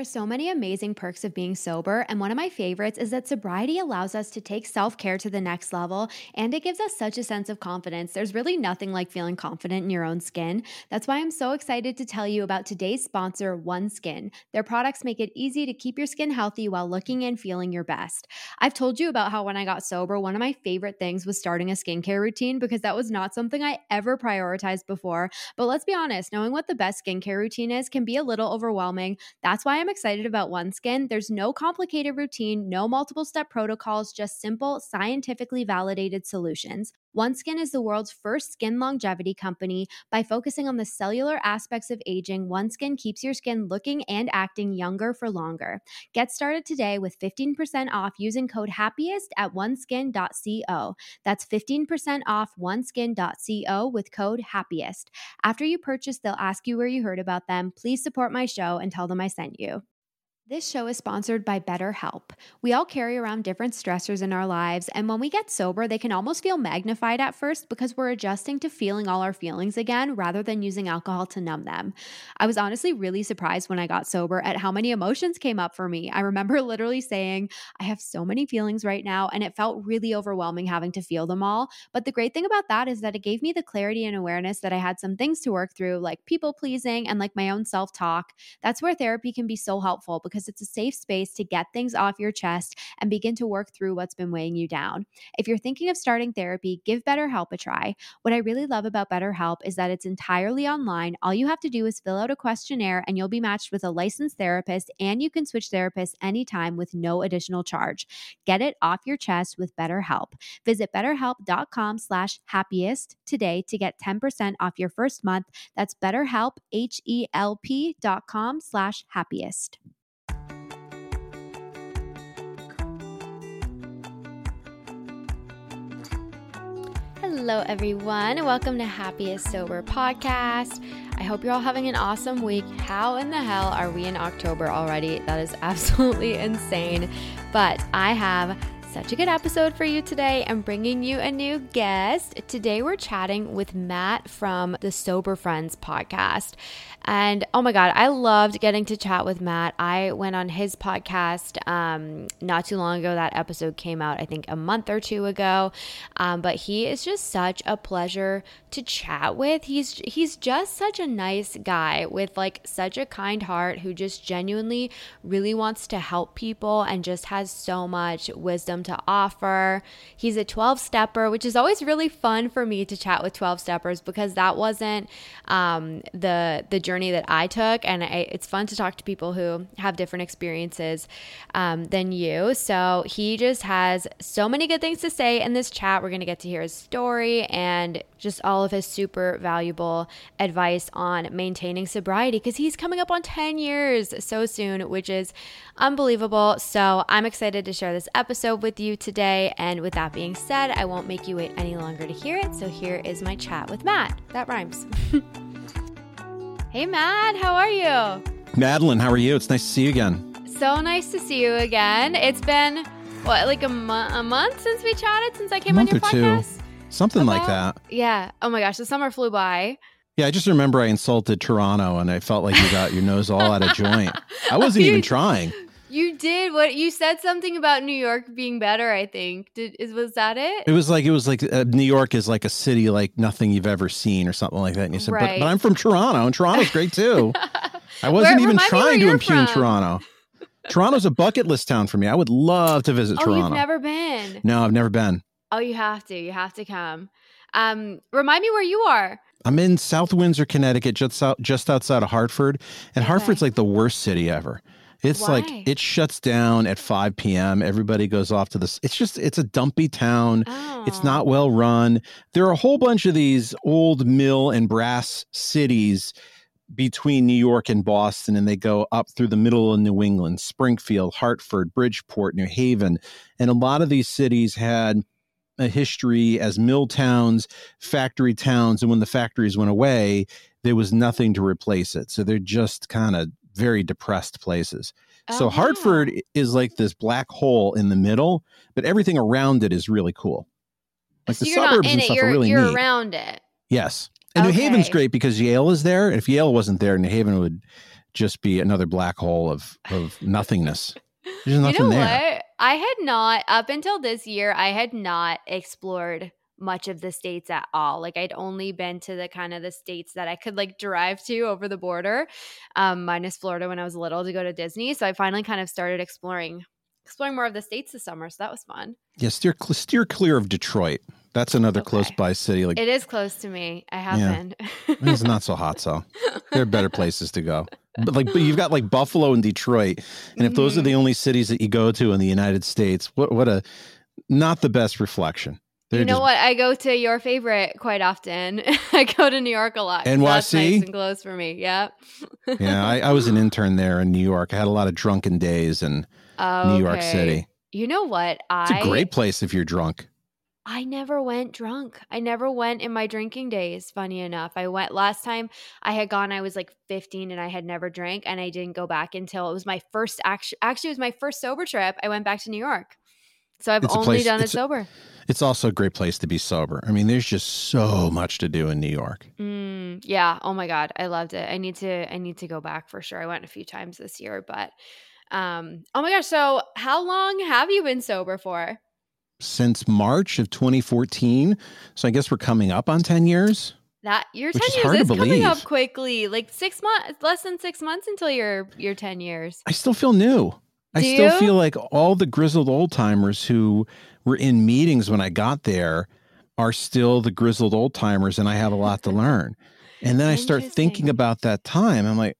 Are so many amazing perks of being sober, and one of my favorites is that sobriety allows us to take self care to the next level and it gives us such a sense of confidence. There's really nothing like feeling confident in your own skin. That's why I'm so excited to tell you about today's sponsor, OneSkin. Their products make it easy to keep your skin healthy while looking and feeling your best. I've told you about how when I got sober, one of my favorite things was starting a skincare routine because that was not something I ever prioritized before. But let's be honest, knowing what the best skincare routine is can be a little overwhelming. That's why I'm excited about OneSkin. There's no complicated routine, no multiple step protocols, just simple, scientifically validated solutions. OneSkin is the world's first skin longevity company. By focusing on the cellular aspects of aging, OneSkin keeps your skin looking and acting younger for longer. Get started today with 15% off using code HAPPIEST at oneskin.co. That's 15% off oneskin.co with code HAPPIEST. After you purchase, they'll ask you where you heard about them. Please support my show and tell them I sent you. This show is sponsored by BetterHelp. We all carry around different stressors in our lives, and when we get sober, they can almost feel magnified at first because we're adjusting to feeling all our feelings again rather than using alcohol to numb them. I was honestly really surprised when I got sober at how many emotions came up for me. I remember literally saying, I have so many feelings right now, and it felt really overwhelming having to feel them all. But the great thing about that is that it gave me the clarity and awareness that I had some things to work through, like people pleasing and like my own self talk. That's where therapy can be so helpful because because it's a safe space to get things off your chest and begin to work through what's been weighing you down. If you're thinking of starting therapy, give BetterHelp a try. What I really love about BetterHelp is that it's entirely online. All you have to do is fill out a questionnaire and you'll be matched with a licensed therapist, and you can switch therapists anytime with no additional charge. Get it off your chest with BetterHelp. Visit betterhelp.com slash happiest today to get 10% off your first month. That's betterhelp, H-E-L-P dot com slash happiest. Hello, everyone. Welcome to Happiest Sober Podcast. I hope you're all having an awesome week. How in the hell are we in October already? That is absolutely insane. But I have such a good episode for you today. I'm bringing you a new guest. Today, we're chatting with Matt from the Sober Friends podcast. And oh my God, I loved getting to chat with Matt. I went on his podcast um, not too long ago. That episode came out, I think, a month or two ago. Um, but he is just such a pleasure to chat with. He's he's just such a nice guy with like such a kind heart who just genuinely really wants to help people and just has so much wisdom to offer. He's a 12 stepper, which is always really fun for me to chat with 12 steppers because that wasn't um, the the journey that I took, and I, it's fun to talk to people who have different experiences um, than you. So he just has so many good things to say in this chat. We're gonna get to hear his story and just all of his super valuable advice on maintaining sobriety because he's coming up on 10 years so soon, which is unbelievable. So I'm excited to share this episode with you today. And with that being said, I won't make you wait any longer to hear it. So here is my chat with Matt. That rhymes. hey, Matt, how are you? Madeline, how are you? It's nice to see you again. So nice to see you again. It's been what, like a, mo- a month since we chatted, since I came on your podcast? Two. Something About, like that. Yeah. Oh my gosh, the summer flew by. Yeah, I just remember I insulted Toronto and I felt like you got your nose all out of joint. I wasn't even trying. You did what you said something about New York being better. I think did is was that it? It was like it was like uh, New York is like a city like nothing you've ever seen or something like that. And you said, right. but, but I'm from Toronto and Toronto's great too. I wasn't where, even trying to impugn from. Toronto. Toronto's a bucket list town for me. I would love to visit oh, Toronto. You've never been? No, I've never been. Oh, you have to. You have to come. Um, remind me where you are. I'm in South Windsor, Connecticut, just out, just outside of Hartford, and okay. Hartford's like the worst city ever. It's Why? like it shuts down at 5 p.m. Everybody goes off to this. It's just it's a dumpy town. Oh. It's not well run. There are a whole bunch of these old mill and brass cities between New York and Boston, and they go up through the middle of New England, Springfield, Hartford, Bridgeport, New Haven, and a lot of these cities had a history as mill towns, factory towns, and when the factories went away, there was nothing to replace it. So they're just kind of very depressed places. Oh, so Hartford is like this black hole in the middle, but everything around it is really cool. Like so the suburbs and it, stuff you're, are really you're neat. around it. Yes. And okay. New Haven's great because Yale is there. If Yale wasn't there, New Haven would just be another black hole of of nothingness. There's nothing you know there. what? I had not up until this year. I had not explored much of the states at all. Like I'd only been to the kind of the states that I could like drive to over the border, um, minus Florida when I was little to go to Disney. So I finally kind of started exploring exploring more of the states this summer. So that was fun. Yeah, steer steer clear of Detroit. That's another Okay. close by city. Like It is close to me. I have Yeah. been. it's not so hot, so there are better places to go. But like, but you've got like Buffalo and Detroit, and if those are the only cities that you go to in the United States, what what a not the best reflection. They're you know just- what? I go to your favorite quite often. I go to New York a lot. 'cause That's NYC? nice and close for me. Yep. Yeah, I, I was an intern there in New York. I had a lot of drunken days in New York Okay. City. You know what? It's a great place if you're drunk. I never went drunk. I never went in my drinking days, funny enough. I went last time I had gone, I was like 15 and I had never drank and I didn't go back until it was my first actually actually it was my first sober trip. I went back to New York. So I've only place- done it sober. It's also a great place to be sober. I mean, there's just so much to do in New York. Mm, yeah. Oh my god, I loved it. I need to I need to go back for sure. I went a few times this year, but um oh my gosh, so how long have you been sober for? Since March of 2014, so I guess we're coming up on 10 years. That your Which 10 is years hard to is coming up quickly. Like 6 months less than 6 months until your your 10 years. I still feel new. I Do still you? feel like all the grizzled old timers who were in meetings when I got there are still the grizzled old timers, and I have a lot to learn. And then I start thinking about that time. I'm like,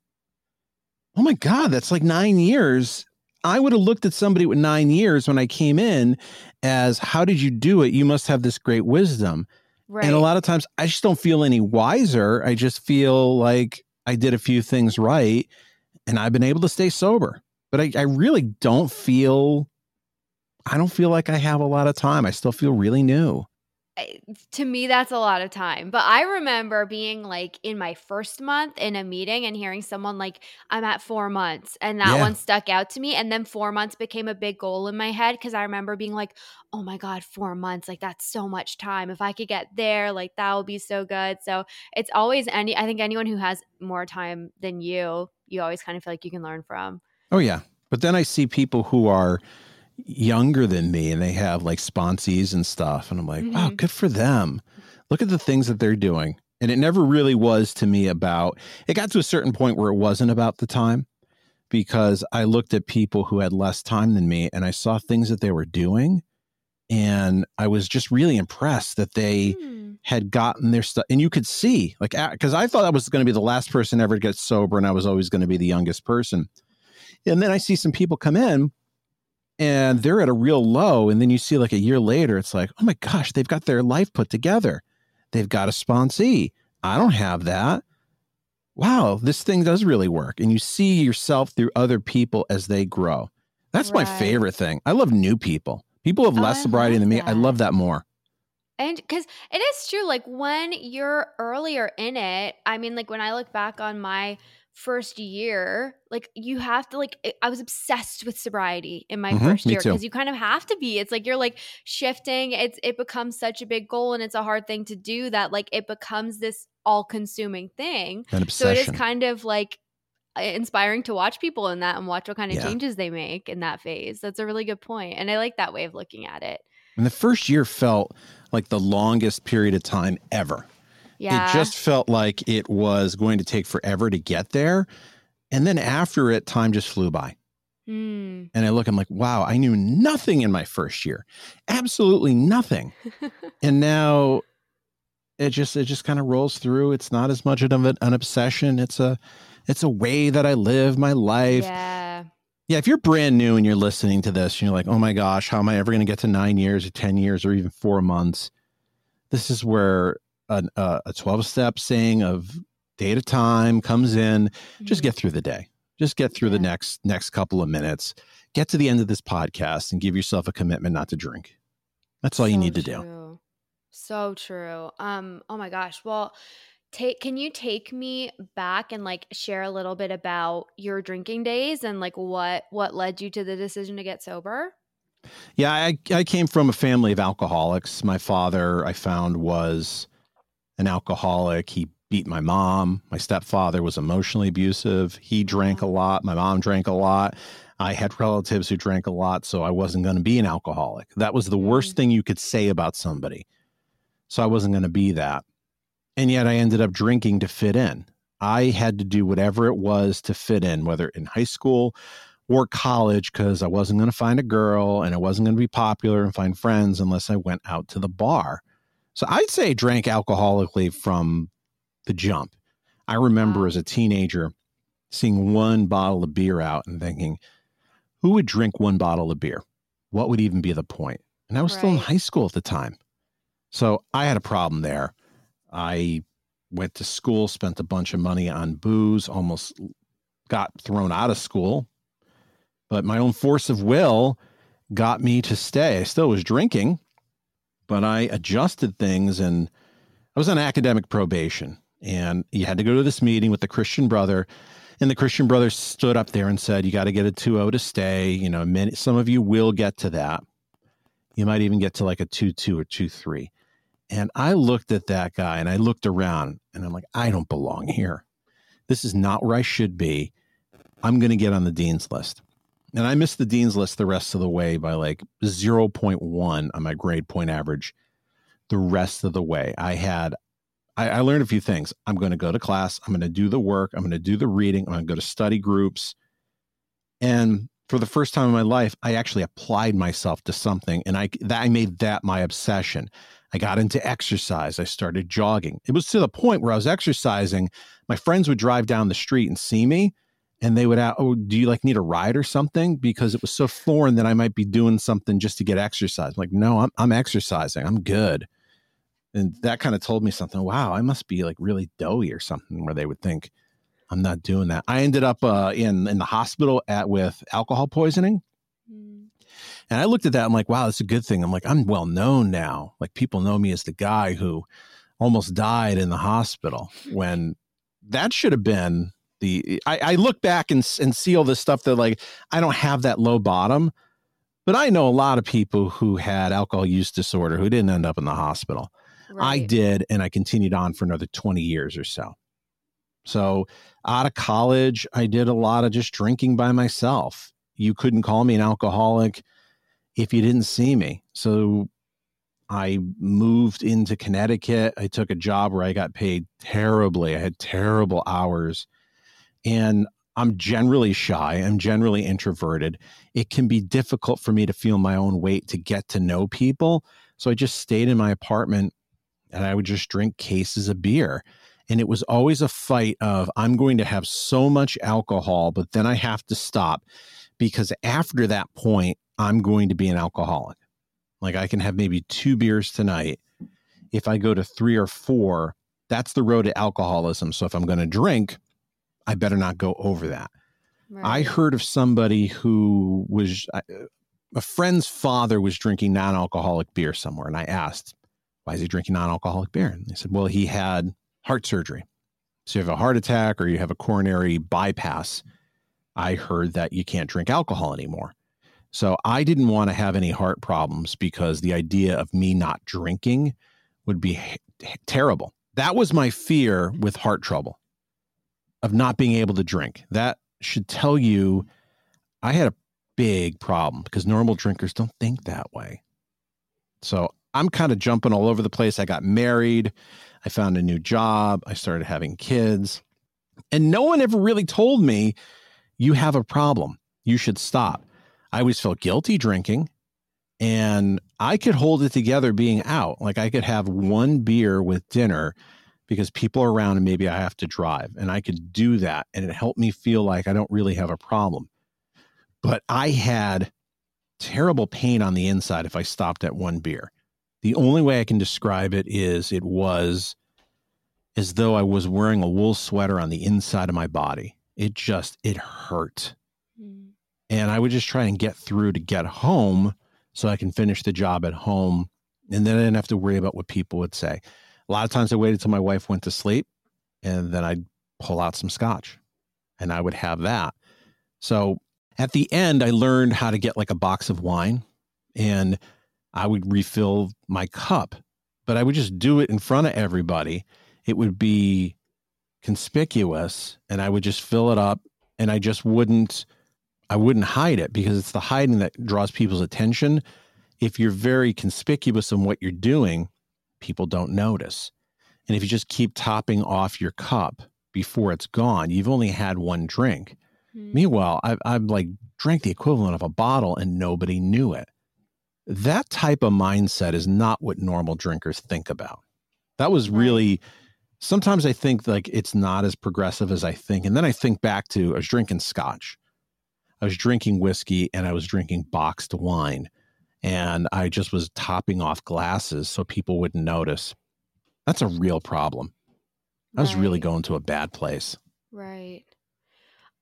oh my God, that's like nine years. I would have looked at somebody with nine years when I came in as, how did you do it? You must have this great wisdom. Right. And a lot of times I just don't feel any wiser. I just feel like I did a few things right and I've been able to stay sober. But I, I really don't feel, I don't feel like I have a lot of time. I still feel really new. To me that's a lot of time but i remember being like in my first month in a meeting and hearing someone like i'm at four months and that Yeah. one stuck out to me and then four months became a big goal in my head because i remember being like oh my god four months like that's so much time if i could get there like that would be so good so it's always any i think anyone who has more time than you you always kind of feel like you can learn from Oh, yeah. But then I see people who are younger than me and they have like sponsees and stuff. And I'm like, wow, Mhm. good for them. Look at the things that they're doing. And it never really was to me about, it got to a certain point where it wasn't about the time because I looked at people who had less time than me and I saw things that they were doing. And I was just really impressed that they Hmm. had gotten their stuff. And you could see, like, because I thought I was going to be the last person ever to get sober and I was always going to be the youngest person. And then I see some people come in and they're at a real low. And then you see, like, a year later, it's like, oh my gosh, they've got their life put together. They've got a sponsee. I don't have that. Wow, this thing does really work. And you see yourself through other people as they grow. That's my favorite thing. I love new people. People with Oh, less I sobriety than me. I love that more. And because it is true, like when you're earlier in it, I mean, like when I look back on my first year, like you have to, like, I- was obsessed with sobriety in my Mhm, first year because you kind of have to be. It's like you're like shifting, it's, it becomes such a big goal and it's a hard thing to do that, like, it becomes this all consuming thing. An So it is kind of like, inspiring to watch people in that and watch what kind of Yeah. changes they make in that phase. That's a really good. And I like that way of looking at it. And the first year felt like the longest period of time ever. Yeah. It just felt like it was going to take forever to get there. And then after it, time just flew by. Hmm. And I look, I'm like, wow, I knew nothing in my first year. Absolutely nothing. and now it just it just kind of rolls through. It's not as much of an, an obsession. It's a it's a way that I live my life. yeah. Yeah, if you're brand new and you're listening to this and you're like, oh my gosh, how am I ever going to get to nine years or 10 years or even four months? This is where an, uh, a 12 step saying of day to time comes in. Just Mhm. get through the day. Just get through the next next couple of minutes. Get to the end of this podcast and give yourself a commitment not to drink. That's all you So need to do. So true. Um, oh my gosh. Well, take can you take me back and like share a little bit about your drinking days and like what what led you to the decision to get sober? Yeah, I, I came from a family of alcoholics. My father, I found, was an alcoholic. He beat my mom. My stepfather was emotionally abusive. He drank a lot. My mom drank a lot. I had relatives who drank a lot, so I wasn't going to be an alcoholic. That was the worst mm. thing you could say about somebody. So I wasn't going to be that. And yet I ended up drinking to fit in. I had to do whatever it was to fit in, whether in high school or college, because I wasn't going to find a girl and I wasn't going to be popular and find friends unless I went out to the bar. So I'd say drank alcoholically from the jump. I remember wow. as a teenager seeing one bottle of beer out and thinking, who would drink one bottle of beer? What would even be the point? And I was right. still in high school at the time. So I had a problem there. I went to school, spent a bunch of money on booze, almost got thrown out of school. But my own force of will got me to stay. I still was drinking, but I adjusted things and I was on academic probation. And you had to go to this meeting with the Christian brother. And the Christian brother stood up there and said, You got to get a 2 0 to stay. You know, many, some of you will get to that. You might even get to like a 2 2 or 2 3. And I looked at that guy and I looked around and I'm like, I don't belong here. This is not where I should be. I'm going to get on the dean's list. And I missed the dean's list the rest of the way by like 0.1 on my grade point average the rest of the way. I had, I, I learned a few things. I'm going to go to class. I'm going to do the work. I'm going to do the reading. I'm going to go to study groups. And for the first time in my life, I actually applied myself to something and I, that, I made that my obsession. I got into exercise. I started jogging. It was to the point where I was exercising. My friends would drive down the street and see me, and they would ask, "Oh, do you like need a ride or something?" Because it was so foreign that I might be doing something just to get exercise. I'm like, no, I'm I'm exercising. I'm good. And that kind of told me something. Wow, I must be like really doughy or something. Where they would think I'm not doing that. I ended up uh, in in the hospital at with alcohol poisoning. And I looked at that. I'm like, wow, that's a good thing. I'm like, I'm well known now. Like people know me as the guy who almost died in the hospital when that should have been the. I, I look back and, and see all this stuff that like I don't have that low bottom, but I know a lot of people who had alcohol use disorder who didn't end up in the hospital. Right. I did, and I continued on for another 20 years or so. So out of college, I did a lot of just drinking by myself. You couldn't call me an alcoholic if you didn't see me. So I moved into Connecticut. I took a job where I got paid terribly. I had terrible hours. And I'm generally shy. I'm generally introverted. It can be difficult for me to feel my own weight to get to know people. So I just stayed in my apartment and I would just drink cases of beer. And it was always a fight of I'm going to have so much alcohol, but then I have to stop because after that point, I'm going to be an alcoholic. Like I can have maybe two beers tonight. If I go to three or four, that's the road to alcoholism. So if I'm going to drink, I better not go over that. Right. I heard of somebody who was uh, a friend's father was drinking non alcoholic beer somewhere. And I asked, why is he drinking non alcoholic beer? And they said, well, he had heart surgery. So you have a heart attack or you have a coronary bypass. I heard that you can't drink alcohol anymore. So I didn't want to have any heart problems because the idea of me not drinking would be terrible. That was my fear with heart trouble of not being able to drink. That should tell you I had a big problem because normal drinkers don't think that way. So I'm kind of jumping all over the place. I got married. I found a new job. I started having kids. And no one ever really told me, you have a problem. You should stop. I always felt guilty drinking and I could hold it together being out. Like I could have one beer with dinner because people are around and maybe I have to drive and I could do that and it helped me feel like I don't really have a problem. But I had terrible pain on the inside if I stopped at one beer. The only way I can describe it is it was as though I was wearing a wool sweater on the inside of my body. It just it hurt mm. and I would just try and get through to get home so I can finish the job at home. And then I didn't have to worry about what people would say. A lot of times I waited till my wife went to sleep and then I'd pull out some scotch and I would have that. So at the end, I learned how to get like a box of wine and I would refill my cup, but I would just do it in front of everybody. It would be conspicuous and I would just fill it up and I just wouldn't I wouldn't hide it because it's the hiding that draws people's attention. If you're very conspicuous in what you're doing, people don't notice. And if you just keep topping off your cup before it's gone, you've only had one drink. Mm-hmm. Meanwhile, I've, I've like drank the equivalent of a bottle and nobody knew it. That type of mindset is not what normal drinkers think about. That was really sometimes I think like it's not as progressive as I think. And then I think back to I was drinking scotch. I was drinking whiskey and I was drinking boxed wine. And I just was topping off glasses so people wouldn't notice. That's a real problem. I was right. really going to a bad place. Right.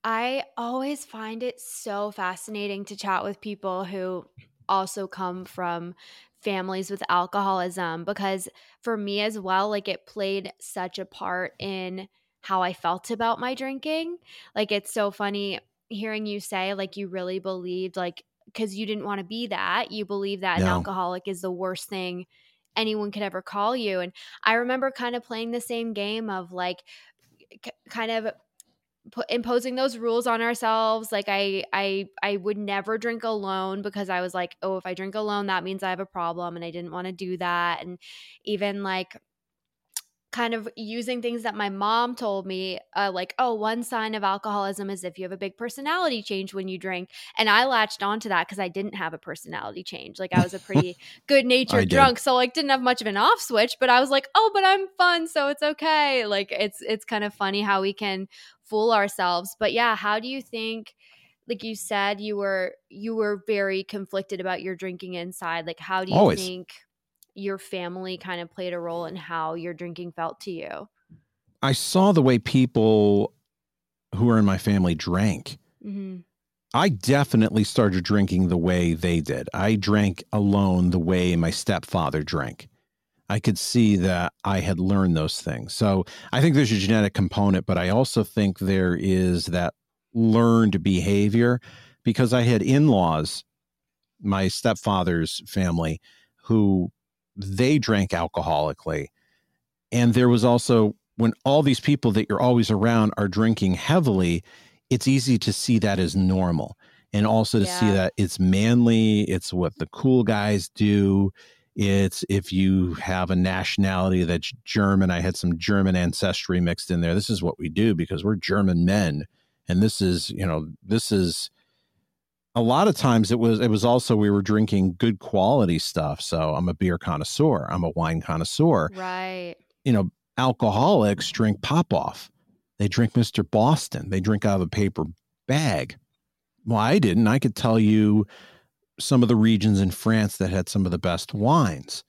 I always find it so fascinating to chat with people who also come from families with alcoholism because for me as well like it played such a part in how I felt about my drinking. Like it's so funny hearing you say like you really believed like because you didn't want to be that, you believe that no. an alcoholic is the worst thing anyone could ever call you. And I remember kind of playing the same game of like c- kind of imposing those rules on ourselves like i i i would never drink alone because i was like oh if i drink alone that means i have a problem and i didn't want to do that and even like kind of using things that my mom told me uh, like oh one sign of alcoholism is if you have a big personality change when you drink and i latched onto that because i didn't have a personality change like i was a pretty good natured drunk so like didn't have much of an off switch but i was like oh but i'm fun so it's okay like it's it's kind of funny how we can fool ourselves but yeah how do you think like you said you were you were very conflicted about your drinking inside like how do you Always. think your family kind of played a role in how your drinking felt to you? I saw the way people who were in my family drank. Mm-hmm. I definitely started drinking the way they did. I drank alone the way my stepfather drank. I could see that I had learned those things. So I think there's a genetic component, but I also think there is that learned behavior because I had in laws, my stepfather's family, who they drank alcoholically. And there was also, when all these people that you're always around are drinking heavily, it's easy to see that as normal. And also to yeah. see that it's manly, it's what the cool guys do. It's if you have a nationality that's German, I had some German ancestry mixed in there. This is what we do because we're German men. And this is, you know, this is a lot of times it was it was also we were drinking good quality stuff. So I'm a beer connoisseur. I'm a wine connoisseur. Right. You know, alcoholics drink Popov. They drink Mr. Boston. They drink out of a paper bag. Well, I didn't. I could tell you some of the regions in France that had some of the best wines.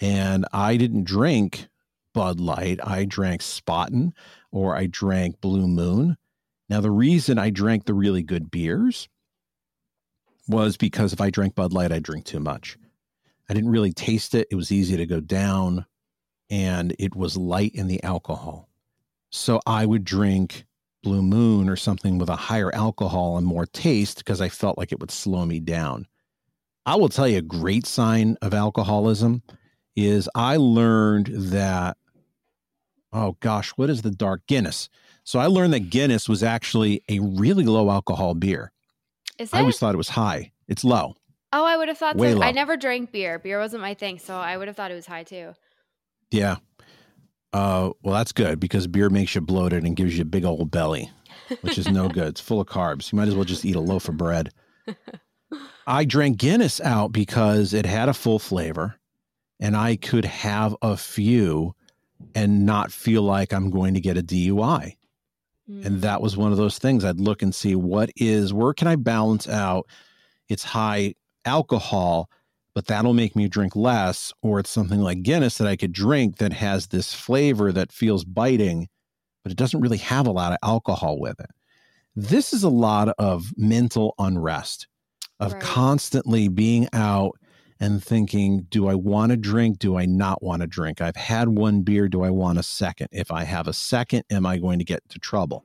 And I didn't drink Bud Light. I drank Spaten or I drank Blue Moon. Now, the reason I drank the really good beers was because if I drank Bud Light, I drink too much. I didn't really taste it. It was easy to go down and it was light in the alcohol. So I would drink Blue Moon or something with a higher alcohol and more taste because I felt like it would slow me down. I will tell you a great sign of alcoholism is I learned that, oh gosh, what is the dark Guinness? So I learned that Guinness was actually a really low alcohol beer. Is it? I always thought it was high. It's low. Oh, I would have thought Way so. Low. I never drank beer. Beer wasn't my thing, so I would have thought it was high too. Yeah. Uh, well, that's good because beer makes you bloated and gives you a big old belly, which is no good. It's full of carbs. You might as well just eat a loaf of bread. I drank Guinness out because it had a full flavor and I could have a few and not feel like I'm going to get a DUI. Mm. And that was one of those things I'd look and see what is, where can I balance out it's high alcohol, but that'll make me drink less. Or it's something like Guinness that I could drink that has this flavor that feels biting, but it doesn't really have a lot of alcohol with it. This is a lot of mental unrest, of right. constantly being out and thinking, do I want to drink? Do I not want to drink? I've had one beer. Do I want a second? If I have a second, am I going to get into trouble?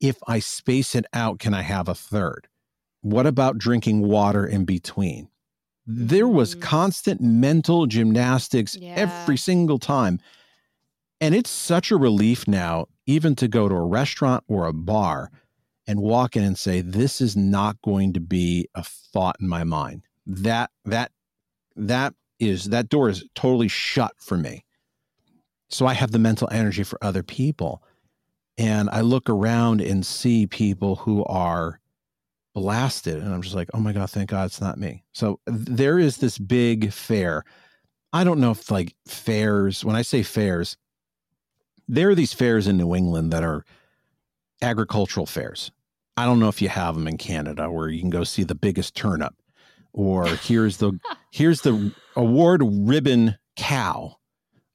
If I space it out, can I have a third? What about drinking water in between? There was mm. constant mental gymnastics yeah. every single time. And it's such a relief now even to go to a restaurant or a bar and walk in and say, this is not going to be a thought in my mind. That, that, that is, that door is totally shut for me. So I have the mental energy for other people. And I look around and see people who are blasted. And I'm just like, oh my God, thank God it's not me. So there is this big fair. I don't know if like fairs, when I say fairs, there are these fairs in New England that are agricultural fairs. I don't know if you have them in Canada where you can go see the biggest turnip or here's the here's the award ribbon cow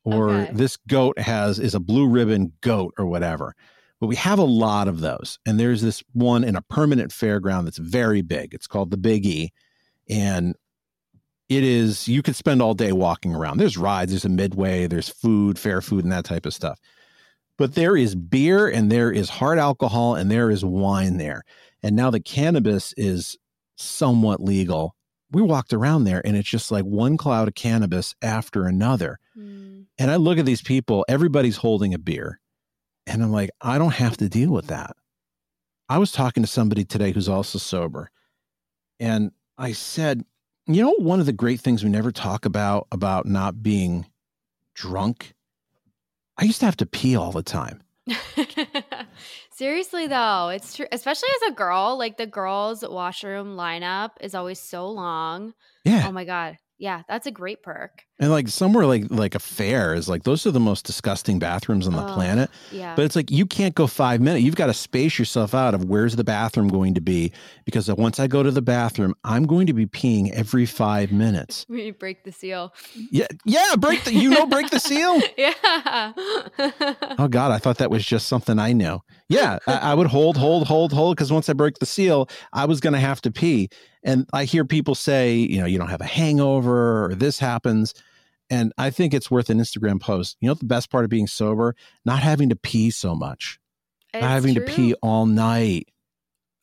or okay. this goat has is a blue ribbon goat or whatever. But we have a lot of those. And there's this one in a permanent fairground that's very big. It's called the Big E. And it is you could spend all day walking around. There's rides, there's a midway, there's food, fair food, and that type of stuff but there is beer and there is hard alcohol and there is wine there. And now the cannabis is somewhat legal. We walked around there and it's just like one cloud of cannabis after another. Mm. And I look at these people, everybody's holding a beer. And I'm like, I don't have to deal with that. I was talking to somebody today who's also sober. And I said, you know, one of the great things we never talk about about not being drunk I used to have to pee all the time. Seriously though, it's true, especially as a girl, like the girls' washroom lineup is always so long. Oh yeah. Oh my god. Yeah, that's a great perk. And like somewhere like like a fair is like those are the most disgusting bathrooms on the oh, planet. Yeah. But it's like you can't go five minutes. You've got to space yourself out of where's the bathroom going to be because once I go to the bathroom, I'm going to be peeing every five minutes. We break the seal. Yeah, yeah, break the you know break the seal. yeah. oh God, I thought that was just something I knew. Yeah, I, I would hold, hold, hold, hold because once I break the seal, I was going to have to pee. And I hear people say, you know, you don't have a hangover or this happens. And I think it's worth an Instagram post. You know, the best part of being sober, not having to pee so much, it's not having true. to pee all night.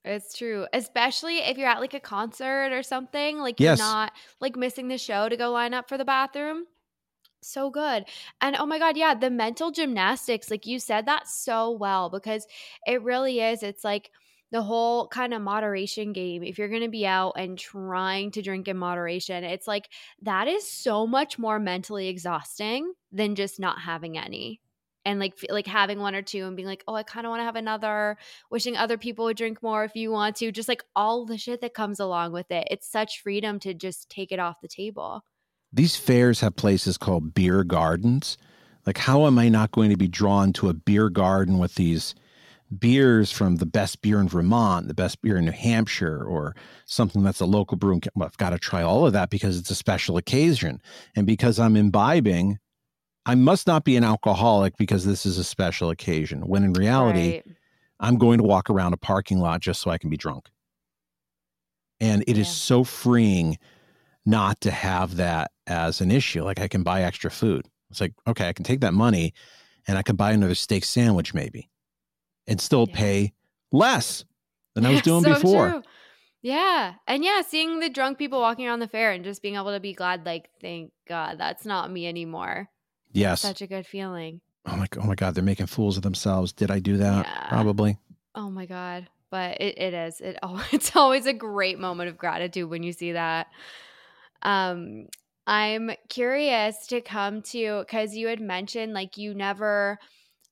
It's true, especially if you're at like a concert or something. Like you're not like missing the show to go line up for the bathroom. So good. And oh my God, yeah, the mental gymnastics, like you said that so well because it really is. It's like, the whole kind of moderation game, if you're going to be out and trying to drink in moderation, it's like that is so much more mentally exhausting than just not having any. And like like having one or two and being like, "Oh, I kind of want to have another." Wishing other people would drink more if you want to. Just like all the shit that comes along with it. It's such freedom to just take it off the table. These fairs have places called beer gardens. Like how am I not going to be drawn to a beer garden with these beers from the best beer in Vermont, the best beer in New Hampshire, or something that's a local brew. Well, I've got to try all of that because it's a special occasion. And because I'm imbibing, I must not be an alcoholic because this is a special occasion. When in reality, right. I'm going to walk around a parking lot just so I can be drunk. And it yeah. is so freeing not to have that as an issue. Like I can buy extra food. It's like, okay, I can take that money and I can buy another steak sandwich maybe and still yeah. pay less than I was doing so before. True. Yeah. And yeah, seeing the drunk people walking around the fair and just being able to be glad, like, thank God that's not me anymore. Yes. Such a good feeling. Oh my, oh my God, they're making fools of themselves. Did I do that? Yeah. Probably. Oh my God. But it, it is. It oh, it's always a great moment of gratitude when you see that. Um, I'm curious to come to because you had mentioned like you never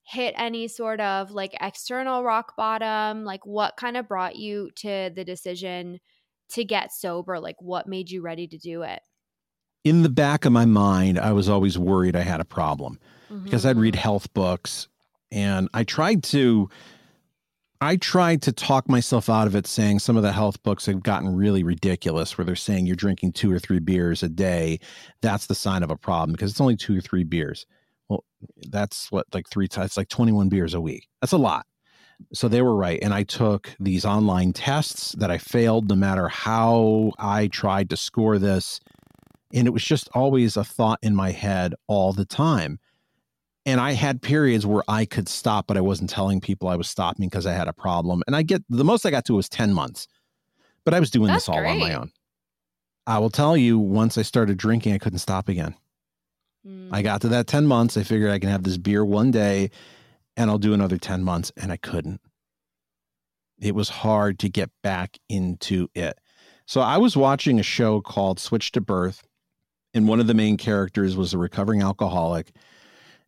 hit any sort of like external rock bottom? Like, what kind of brought you to the decision to get sober? Like, what made you ready to do it? In the back of my mind, I was always worried I had a problem mm-hmm. because I'd read mm-hmm. health books and I tried to. I tried to talk myself out of it, saying some of the health books have gotten really ridiculous, where they're saying you're drinking two or three beers a day. That's the sign of a problem because it's only two or three beers. Well, that's what like three times, like 21 beers a week. That's a lot. So they were right. And I took these online tests that I failed no matter how I tried to score this. And it was just always a thought in my head all the time. And I had periods where I could stop, but I wasn't telling people I was stopping because I had a problem. And I get the most I got to was 10 months, but I was doing That's this all great. on my own. I will tell you, once I started drinking, I couldn't stop again. Mm. I got to that 10 months. I figured I can have this beer one day and I'll do another 10 months. And I couldn't. It was hard to get back into it. So I was watching a show called Switched at Birth, and one of the main characters was a recovering alcoholic.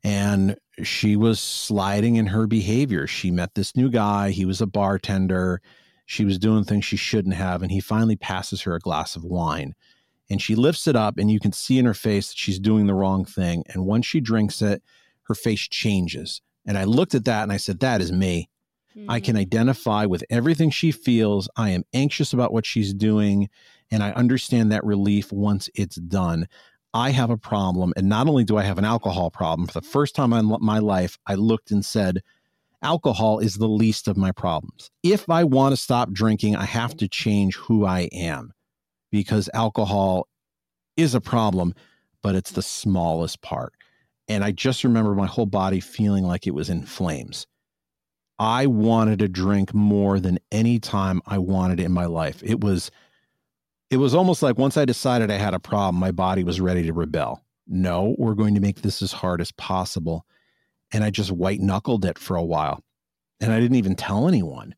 And she was sliding in her behavior. She met this new guy, he was a bartender. She was doing things she shouldn't have. And he finally passes her a glass of wine. And she lifts it up, and you can see in her face that she's doing the wrong thing. And once she drinks it, her face changes. And I looked at that and I said, That is me. Mm-hmm. I can mm. identify with everything she feels. I am anxious about what she's doing. And I understand that relief once it's done. I have a problem. And not only do I have an alcohol problem, for the first time in my life, I looked and said, alcohol is the least of my problems. If I want to stop drinking, I have to change who I am because alcohol is a problem, but it's the smallest part. And I just remember my whole body feeling like it was in flames. I wanted to drink more than any time I wanted in my life. It was it was almost like once I decided I had a problem, my body was ready to rebel. No, we're going to make this as hard as possible and I just white knuckled it for a while. And I didn't even tell anyone.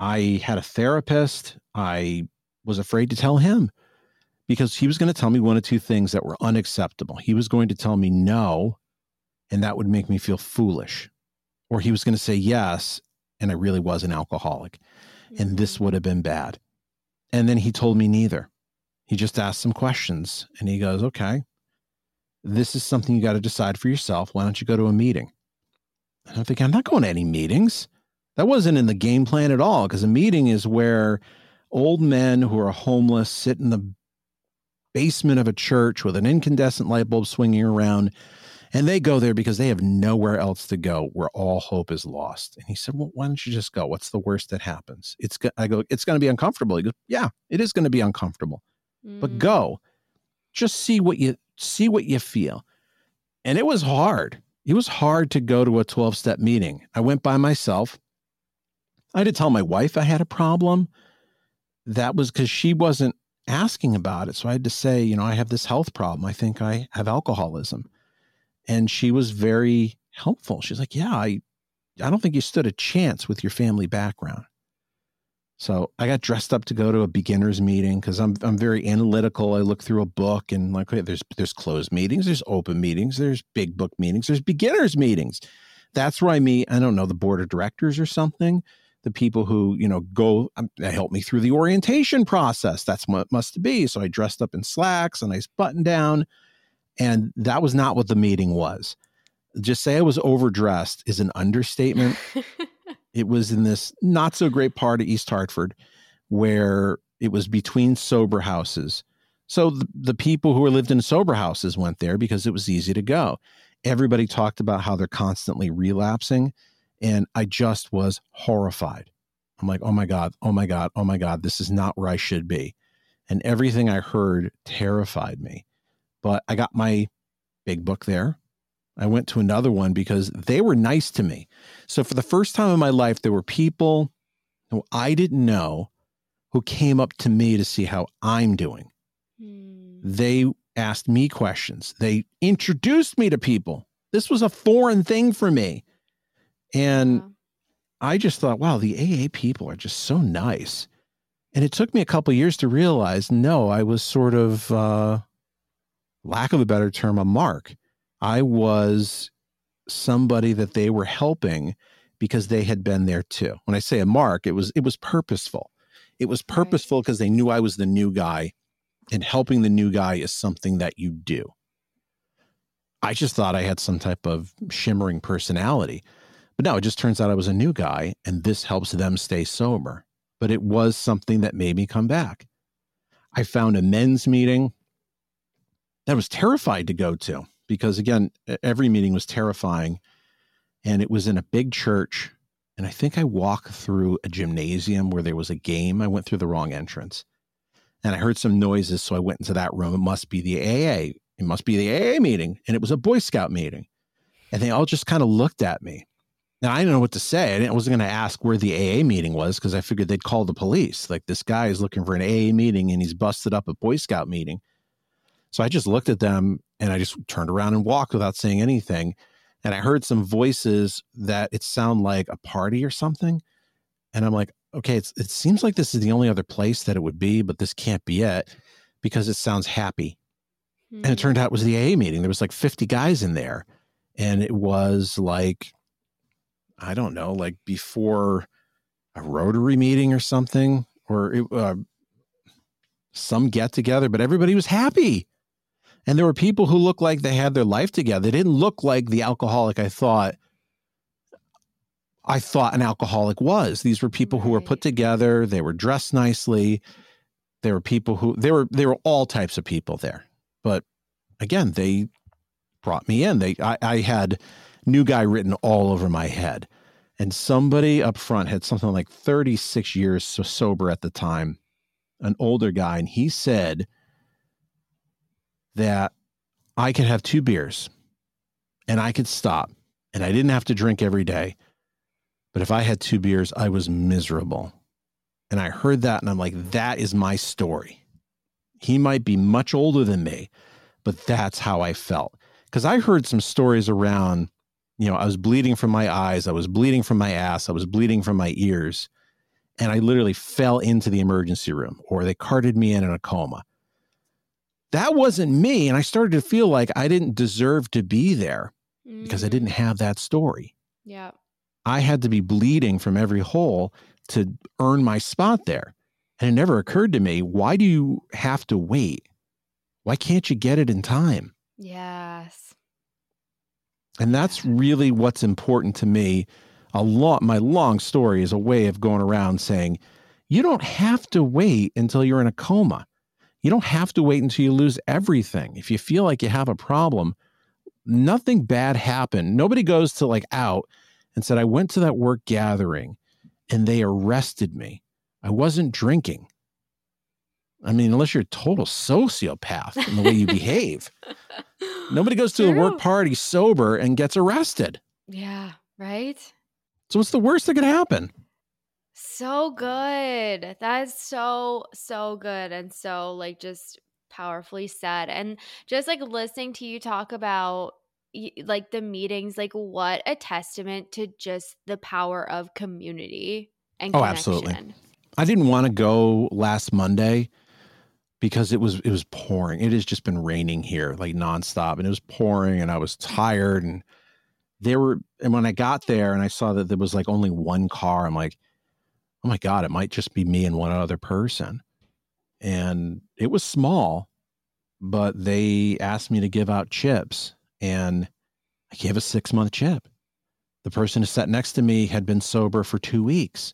I had a therapist. I was afraid to tell him because he was going to tell me one of two things that were unacceptable. He was going to tell me no, and that would make me feel foolish. Or he was going to say yes, and I really was an alcoholic, and this mm-hmm. would have been bad. And then he told me neither. He just asked some questions and he goes, okay, this is something you got to decide for yourself. Why don't you go to a meeting? And I'm thinking, I'm not going to any meetings. That wasn't in the game plan at all because a meeting is where old men who are homeless sit in the basement of a church with an incandescent light bulb swinging around and they go there because they have nowhere else to go where all hope is lost. And he said, Well, why don't you just go? What's the worst that happens? It's I go, it's going to be uncomfortable. He goes, Yeah, it is going to be uncomfortable. Mm. But go. Just see what you see what you feel. And it was hard. It was hard to go to a 12 step meeting. I went by myself. I had to tell my wife I had a problem. That was because she wasn't asking about it. So I had to say, you know, I have this health problem. I think I have alcoholism. And she was very helpful. She's like, yeah, I, I don't think you stood a chance with your family background. So I got dressed up to go to a beginners meeting because I'm I'm very analytical. I look through a book and like okay, there's there's closed meetings, there's open meetings, there's big book meetings, there's beginners meetings. That's where I meet I don't know the board of directors or something, the people who you know go um, help me through the orientation process. That's what it must be. So I dressed up in slacks, a nice button down, and that was not what the meeting was. Just say I was overdressed is an understatement. It was in this not so great part of East Hartford where it was between sober houses. So the, the people who lived in sober houses went there because it was easy to go. Everybody talked about how they're constantly relapsing. And I just was horrified. I'm like, oh my God, oh my God, oh my God, this is not where I should be. And everything I heard terrified me. But I got my big book there. I went to another one because they were nice to me. So for the first time in my life, there were people who I didn't know who came up to me to see how I'm doing. Hmm. They asked me questions. They introduced me to people. This was a foreign thing for me. And yeah. I just thought, wow, the AA people are just so nice. And it took me a couple years to realize, no, I was sort of, uh, lack of a better term, a mark. I was somebody that they were helping because they had been there too. When I say a mark, it was it was purposeful. It was purposeful because right. they knew I was the new guy and helping the new guy is something that you do. I just thought I had some type of shimmering personality. But no, it just turns out I was a new guy and this helps them stay sober. But it was something that made me come back. I found a men's meeting that I was terrified to go to because again, every meeting was terrifying. And it was in a big church. And I think I walked through a gymnasium where there was a game. I went through the wrong entrance. And I heard some noises. So I went into that room. It must be the AA. It must be the AA meeting. And it was a Boy Scout meeting. And they all just kind of looked at me. Now I didn't know what to say. I wasn't going to ask where the AA meeting was because I figured they'd call the police. Like this guy is looking for an AA meeting and he's busted up a Boy Scout meeting. So I just looked at them and I just turned around and walked without saying anything. and I heard some voices that it sounded like a party or something. And I'm like, okay, it seems like this is the only other place that it would be, but this can't be it because it sounds happy. Mm-hmm. And it turned hmm. out it was the AA meeting. There was like 50 guys in there. And it was like, I don't know, like before a Rotary meeting or something, or it, uh, some get together, but everybody was happy. And there were people who looked like they had their life together. They didn't look like the alcoholic I thought I thought an alcoholic was. These were people right. who were put together, they were dressed nicely. There were people who there were there were all types of people there. But again, they brought me in. They I, I had new guy written all over my head. And somebody up front had something like 36 years so sober at the time, an older guy, and he said that I could have two beers and I could stop and I didn't have to drink every day. But if I had two beers, I was miserable. And I heard that and I'm like, that is my story. He might be much older than me, but that's how I felt. Because I heard some stories around, you know, I was bleeding from my eyes, I was bleeding from my ass, I was bleeding from my ears. And I literally fell into the emergency room or they carted me in in a coma that wasn't me. And I started to feel like I didn't deserve to be there mm. because I didn't mm. have that story. Yeah. I had to be bleeding from every hole to earn my spot there. And it never occurred to me, why do you have to wait? Why can't you get it in time? Yes. And that's really what's important to me. A lot my long story is a way of going around saying, you don't have to wait until you're in a coma. You don't have to wait until you lose everything. If you feel like you have a problem, nothing bad happened. Nobody goes to like out and said, I went to that work gathering and they arrested me. I wasn't drinking. I mean, unless you're a total sociopath in the way you behave. Nobody goes to True. a work party sober and gets arrested. Yeah, right? So what's the worst that could happen? So good. That's so, so good. And so, like, just powerfully said. And just like listening to you talk about like the meetings, like, what a testament to just the power of community and connection. Oh, absolutely. I didn't want to go last Monday because it was it was pouring. It has just been raining here like nonstop, and it was pouring, and I was tired. And there were, and when I got there and I saw that there was like only one car, I'm like, oh my God, it might just be me and one other person. And it was small, but they asked me to give out chips and I gave a six month chip. The person who sat next to me had been sober for two weeks.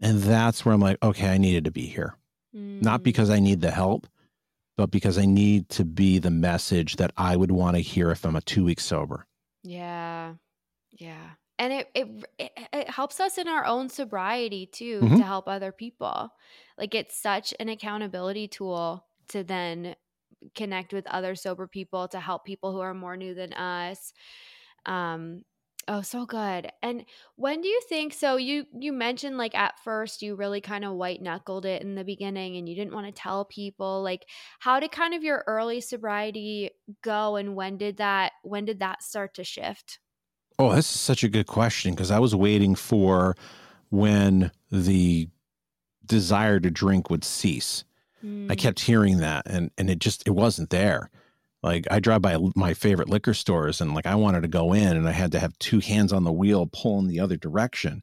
And that's where I'm like, okay, I needed to be here. Mm. Not because I need the help, but because I need to be the message that I would want to hear if I'm a two week sober. Yeah. Yeah and it, it it helps us in our own sobriety too mm-hmm. to help other people like it's such an accountability tool to then connect with other sober people to help people who are more new than us um oh so good and when do you think so you you mentioned like at first you really kind of white knuckled it in the beginning and you didn't want to tell people like how did kind of your early sobriety go and when did that when did that start to shift Oh, that's such a good question because I was waiting for when the desire to drink would cease. Mm. I kept hearing that and and it just it wasn't there. Like I drive by my favorite liquor stores and like I wanted to go in and I had to have two hands on the wheel pulling the other direction.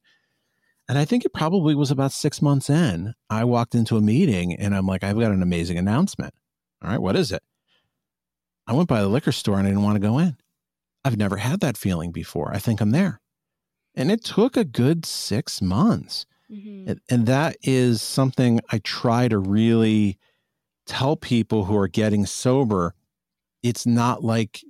And I think it probably was about 6 months in. I walked into a meeting and I'm like I've got an amazing announcement. All right, what is it? I went by the liquor store and I didn't want to go in. I've never had that feeling before. I think I'm there. And it took a good six months. Mm-hmm. And that is something I try to really tell people who are getting sober. It's not like,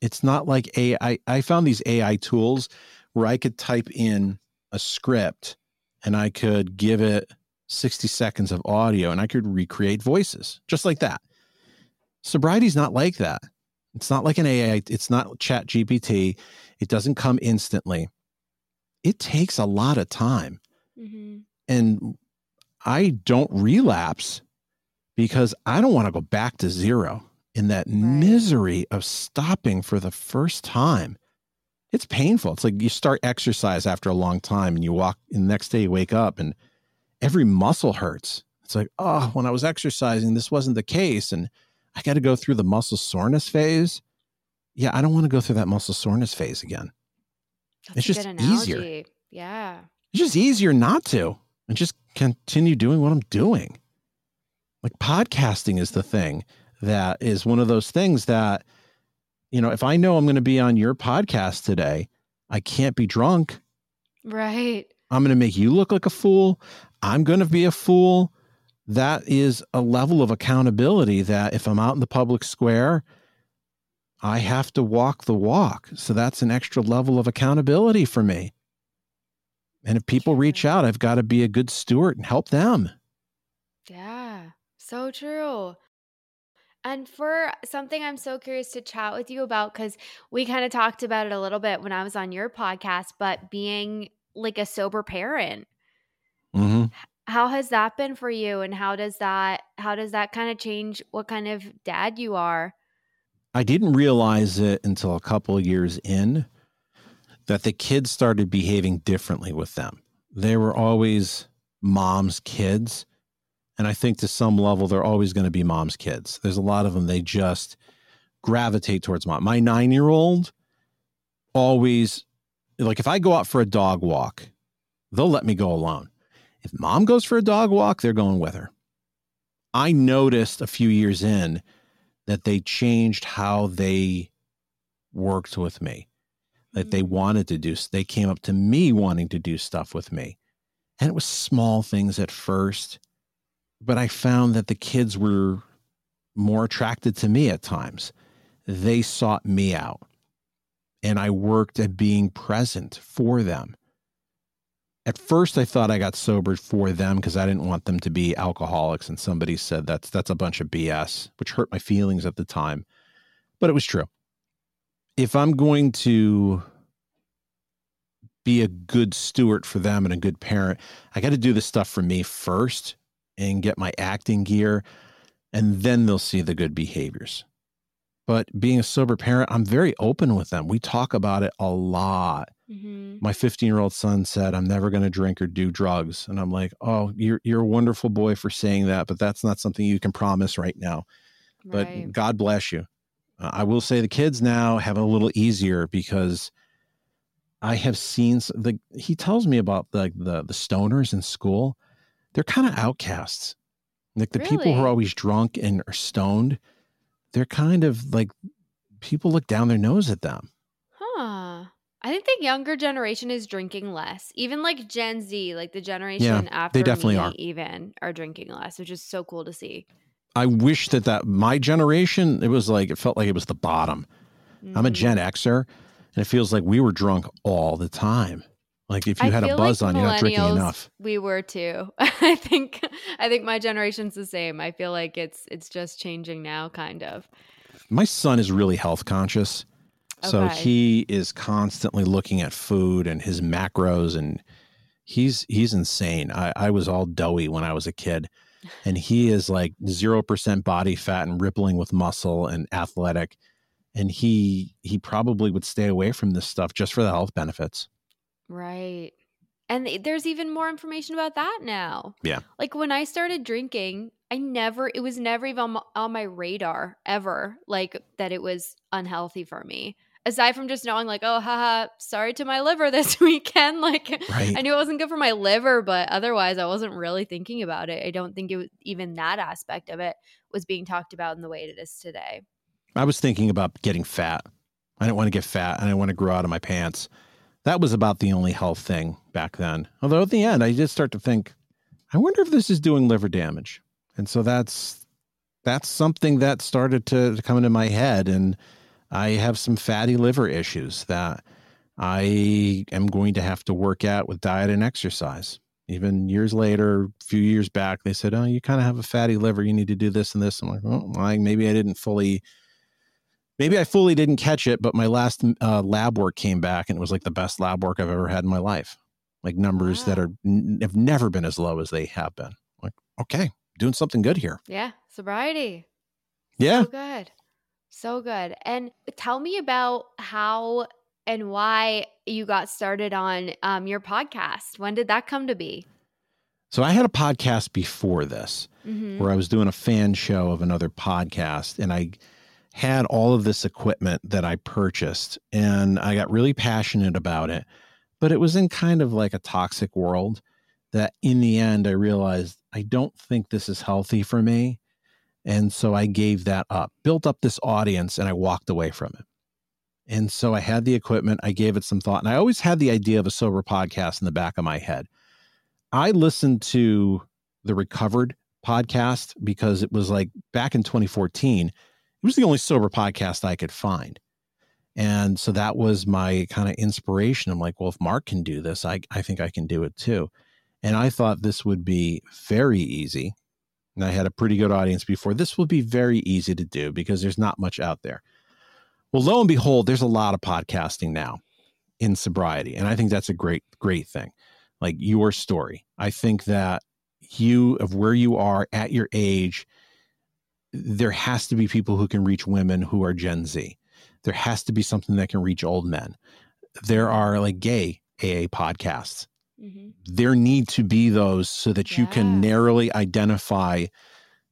it's not like AI. I found these AI tools where I could type in a script and I could give it 60 seconds of audio and I could recreate voices just like that. Sobriety's not like that. It's not like an AI, it's not chat GPT. It doesn't come instantly. It takes a lot of time. Mm-hmm. And I don't relapse because I don't want to go back to zero in that right. misery of stopping for the first time. it's painful. It's like you start exercise after a long time and you walk and the next day you wake up and every muscle hurts. It's like, oh, when I was exercising, this wasn't the case. And I got to go through the muscle soreness phase. Yeah, I don't want to go through that muscle soreness phase again. That's it's just easier. Yeah. It's just easier not to and just continue doing what I'm doing. Like podcasting is the thing that is one of those things that, you know, if I know I'm going to be on your podcast today, I can't be drunk. Right. I'm going to make you look like a fool. I'm going to be a fool. That is a level of accountability that if I'm out in the public square, I have to walk the walk. So that's an extra level of accountability for me. And if people reach out, I've got to be a good steward and help them. Yeah, so true. And for something I'm so curious to chat with you about, because we kind of talked about it a little bit when I was on your podcast, but being like a sober parent. Mm-hmm. How has that been for you? And how does that how does that kind of change what kind of dad you are? I didn't realize it until a couple years in that the kids started behaving differently with them. They were always mom's kids. And I think to some level, they're always going to be mom's kids. There's a lot of them, they just gravitate towards mom. My nine year old always, like, if I go out for a dog walk, they'll let me go alone. If mom goes for a dog walk, they're going with her. I noticed a few years in that they changed how they worked with me that they mm. wanted to do they came up to me wanting to do stuff with me and it was small things at first but i found that the kids were more attracted to me at times they sought me out and i worked at being present for them at first I thought I got sobered for them because I didn't want them to be alcoholics and somebody said that's that's a bunch of BS, which hurt my feelings at the time. But it was true. If I'm going to be a good steward for them and a good parent, I got to do the stuff for me first and get my acting gear and then they'll see the good behaviors. But being a sober parent, I'm very open with them. We talk about it a lot Mm-hmm. My 15 year old son said, I'm never going to drink or do drugs. And I'm like, oh, you're, you're a wonderful boy for saying that, but that's not something you can promise right now. Right. But God bless you. Uh, I will say the kids now have a little easier because I have seen the, he tells me about the, the, the stoners in school. They're kind of outcasts. Like the really? people who are always drunk and are stoned, they're kind of like people look down their nose at them. Huh. I think the younger generation is drinking less. Even like Gen Z, like the generation yeah, after they definitely are. even are drinking less, which is so cool to see. I wish that that my generation, it was like it felt like it was the bottom. Mm-hmm. I'm a Gen mm-hmm. Xer, and it feels like we were drunk all the time. Like if you I had a buzz like on, you're not drinking enough. We were too. I think I think my generation's the same. I feel like it's it's just changing now, kind of. My son is really health conscious. So he is constantly looking at food and his macros and he's he's insane. I, I was all doughy when I was a kid. And he is like zero percent body fat and rippling with muscle and athletic. And he he probably would stay away from this stuff just for the health benefits. Right. And there's even more information about that now. Yeah. Like when I started drinking, I never, it was never even on my radar ever, like that it was unhealthy for me aside from just knowing like oh haha sorry to my liver this weekend like right. i knew it wasn't good for my liver but otherwise i wasn't really thinking about it i don't think it was even that aspect of it was being talked about in the way it is today i was thinking about getting fat i didn't want to get fat and i didn't want to grow out of my pants that was about the only health thing back then although at the end i did start to think i wonder if this is doing liver damage and so that's that's something that started to, to come into my head and I have some fatty liver issues that I am going to have to work at with diet and exercise. Even years later, a few years back, they said, "Oh, you kind of have a fatty liver. You need to do this and this." I'm like, "Oh, well, maybe I didn't fully, maybe I fully didn't catch it." But my last uh, lab work came back, and it was like the best lab work I've ever had in my life. Like numbers wow. that are have never been as low as they have been. Like, okay, doing something good here. Yeah, sobriety. Yeah, so good. So good. And tell me about how and why you got started on um, your podcast. When did that come to be? So I had a podcast before this mm-hmm. where I was doing a fan show of another podcast and I had all of this equipment that I purchased and I got really passionate about it. But it was in kind of like a toxic world that in the end I realized I don't think this is healthy for me. And so I gave that up, built up this audience, and I walked away from it. And so I had the equipment, I gave it some thought, and I always had the idea of a sober podcast in the back of my head. I listened to the Recovered podcast because it was like back in 2014, it was the only sober podcast I could find. And so that was my kind of inspiration. I'm like, well, if Mark can do this, I, I think I can do it too. And I thought this would be very easy. And I had a pretty good audience before. This will be very easy to do because there's not much out there. Well, lo and behold, there's a lot of podcasting now in sobriety. And I think that's a great, great thing. Like your story. I think that you, of where you are at your age, there has to be people who can reach women who are Gen Z. There has to be something that can reach old men. There are like gay AA podcasts. Mm-hmm. There need to be those so that yeah. you can narrowly identify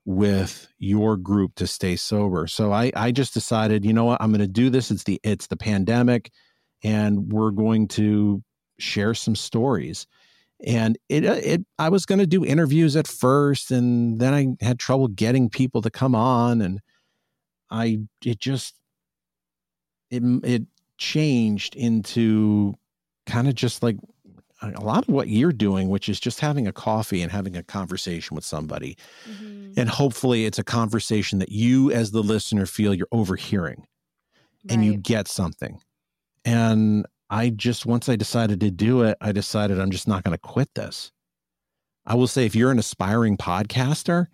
with your group to stay sober. So I I just decided, you know what, I'm going to do this. It's the it's the pandemic and we're going to share some stories. And it uh, it I was going to do interviews at first and then I had trouble getting people to come on and I it just it it changed into kind of just like a lot of what you're doing, which is just having a coffee and having a conversation with somebody. Mm-hmm. And hopefully it's a conversation that you, as the listener, feel you're overhearing right. and you get something. And I just, once I decided to do it, I decided I'm just not going to quit this. I will say, if you're an aspiring podcaster,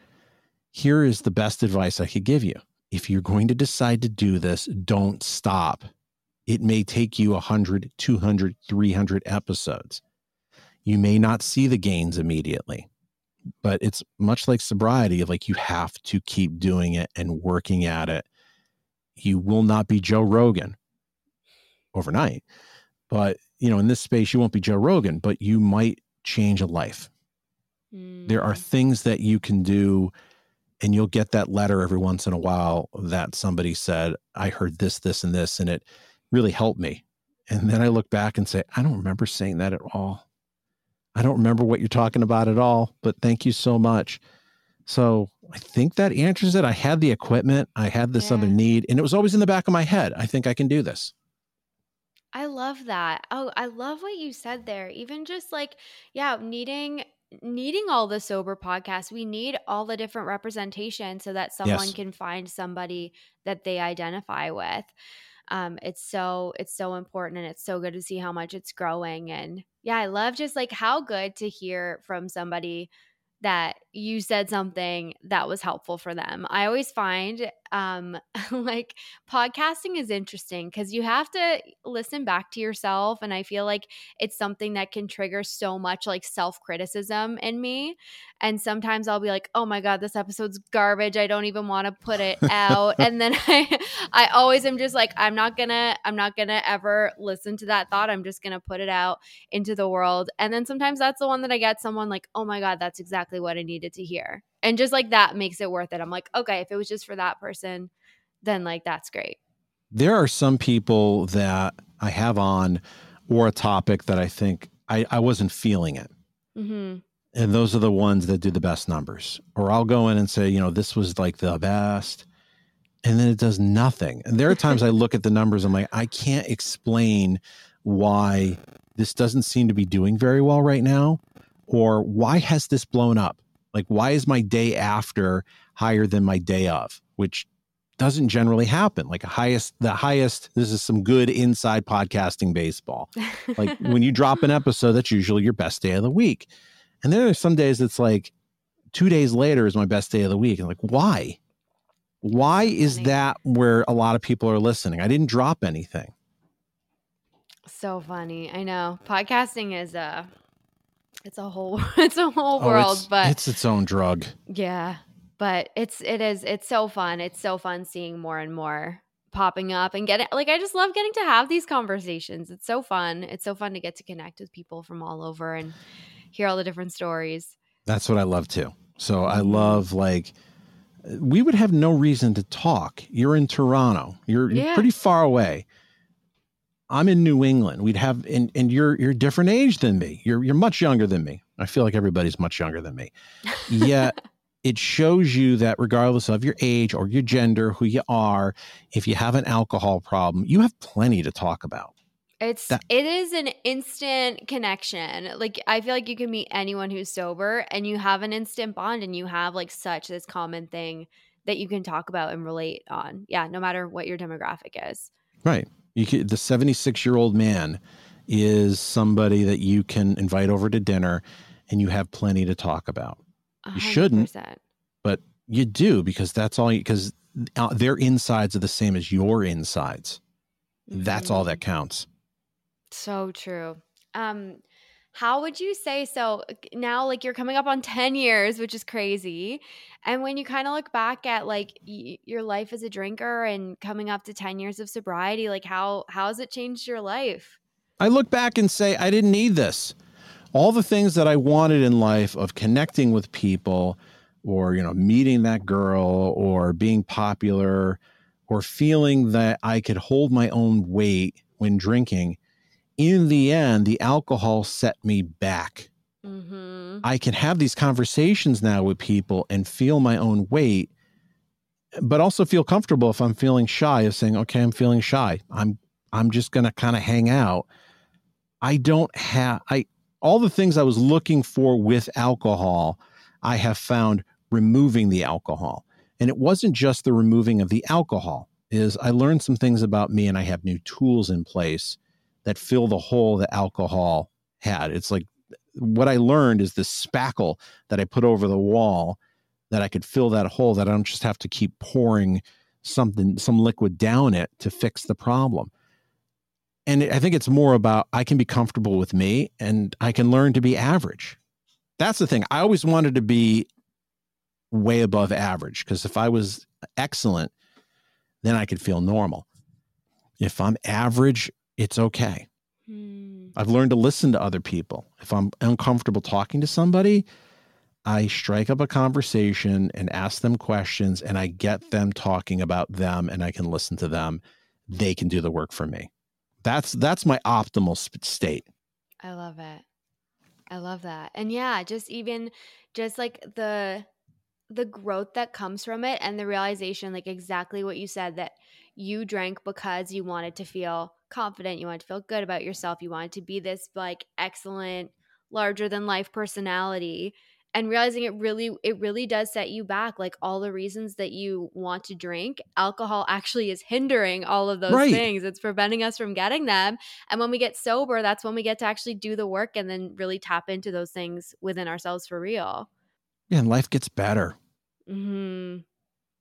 here is the best advice I could give you. If you're going to decide to do this, don't stop. It may take you 100, 200, 300 episodes you may not see the gains immediately but it's much like sobriety like you have to keep doing it and working at it you will not be joe rogan overnight but you know in this space you won't be joe rogan but you might change a life mm. there are mm. things that you can do and you'll get that letter every once in a while that somebody said i heard this this and this and it really helped me and then i look back and say i don't remember saying that at all I don't remember what you're talking about at all, but thank you so much. So I think that answers it. I had the equipment, I had this yeah. other need, and it was always in the back of my head. I think I can do this. I love that. Oh, I love what you said there. Even just like, yeah, needing needing all the sober podcasts. We need all the different representation so that someone yes. can find somebody that they identify with um, it's so it's so important and it's so good to see how much it's growing and yeah i love just like how good to hear from somebody that you said something that was helpful for them. I always find um like podcasting is interesting cuz you have to listen back to yourself and I feel like it's something that can trigger so much like self-criticism in me. And sometimes I'll be like, "Oh my god, this episode's garbage. I don't even want to put it out." and then I I always am just like, "I'm not going to I'm not going to ever listen to that thought. I'm just going to put it out into the world." And then sometimes that's the one that I get someone like, "Oh my god, that's exactly what I needed to hear. And just like that makes it worth it. I'm like, okay, if it was just for that person, then like that's great. There are some people that I have on or a topic that I think I, I wasn't feeling it. Mm-hmm. And those are the ones that do the best numbers. Or I'll go in and say, you know, this was like the best. And then it does nothing. And there are times I look at the numbers, I'm like, I can't explain why this doesn't seem to be doing very well right now. Or why has this blown up? Like, why is my day after higher than my day of? Which doesn't generally happen. Like, highest, the highest, this is some good inside podcasting baseball. Like, when you drop an episode, that's usually your best day of the week. And then there's some days it's like two days later is my best day of the week. And like, why? Why is that where a lot of people are listening? I didn't drop anything. So funny. I know. Podcasting is a it's a whole it's a whole oh, world, it's, but it's its own drug. Yeah. But it's it is it's so fun. It's so fun seeing more and more popping up and getting like I just love getting to have these conversations. It's so fun. It's so fun to get to connect with people from all over and hear all the different stories. That's what I love too. So I mm-hmm. love like we would have no reason to talk. You're in Toronto. You're, yeah. you're pretty far away. I'm in New England. We'd have and, and you're you're different age than me. You're you're much younger than me. I feel like everybody's much younger than me. Yet it shows you that regardless of your age or your gender, who you are, if you have an alcohol problem, you have plenty to talk about. It's that, it is an instant connection. Like I feel like you can meet anyone who's sober and you have an instant bond and you have like such this common thing that you can talk about and relate on. Yeah, no matter what your demographic is. Right. You can, the 76 year old man is somebody that you can invite over to dinner and you have plenty to talk about. You 100%. shouldn't, but you do because that's all because uh, their insides are the same as your insides. Mm-hmm. That's all that mm-hmm. counts. So true. Um, how would you say so now like you're coming up on 10 years which is crazy and when you kind of look back at like y- your life as a drinker and coming up to 10 years of sobriety like how how has it changed your life? I look back and say i didn't need this. All the things that i wanted in life of connecting with people or you know meeting that girl or being popular or feeling that i could hold my own weight when drinking in the end, the alcohol set me back. Mm-hmm. I can have these conversations now with people and feel my own weight, but also feel comfortable if I'm feeling shy of saying, okay, I'm feeling shy. I'm I'm just gonna kind of hang out. I don't have I all the things I was looking for with alcohol, I have found removing the alcohol. And it wasn't just the removing of the alcohol, is I learned some things about me and I have new tools in place that fill the hole that alcohol had. It's like what I learned is this spackle that I put over the wall that I could fill that hole that I don't just have to keep pouring something some liquid down it to fix the problem. And I think it's more about I can be comfortable with me and I can learn to be average. That's the thing. I always wanted to be way above average because if I was excellent, then I could feel normal. If I'm average, it's okay. Hmm. I've learned to listen to other people. If I'm uncomfortable talking to somebody, I strike up a conversation and ask them questions and I get them talking about them and I can listen to them. They can do the work for me. That's that's my optimal state. I love it. I love that. And yeah, just even just like the the growth that comes from it and the realization like exactly what you said that you drank because you wanted to feel confident, you wanted to feel good about yourself, you wanted to be this like excellent, larger than life personality and realizing it really it really does set you back like all the reasons that you want to drink alcohol actually is hindering all of those right. things it's preventing us from getting them and when we get sober that's when we get to actually do the work and then really tap into those things within ourselves for real yeah and life gets better hmm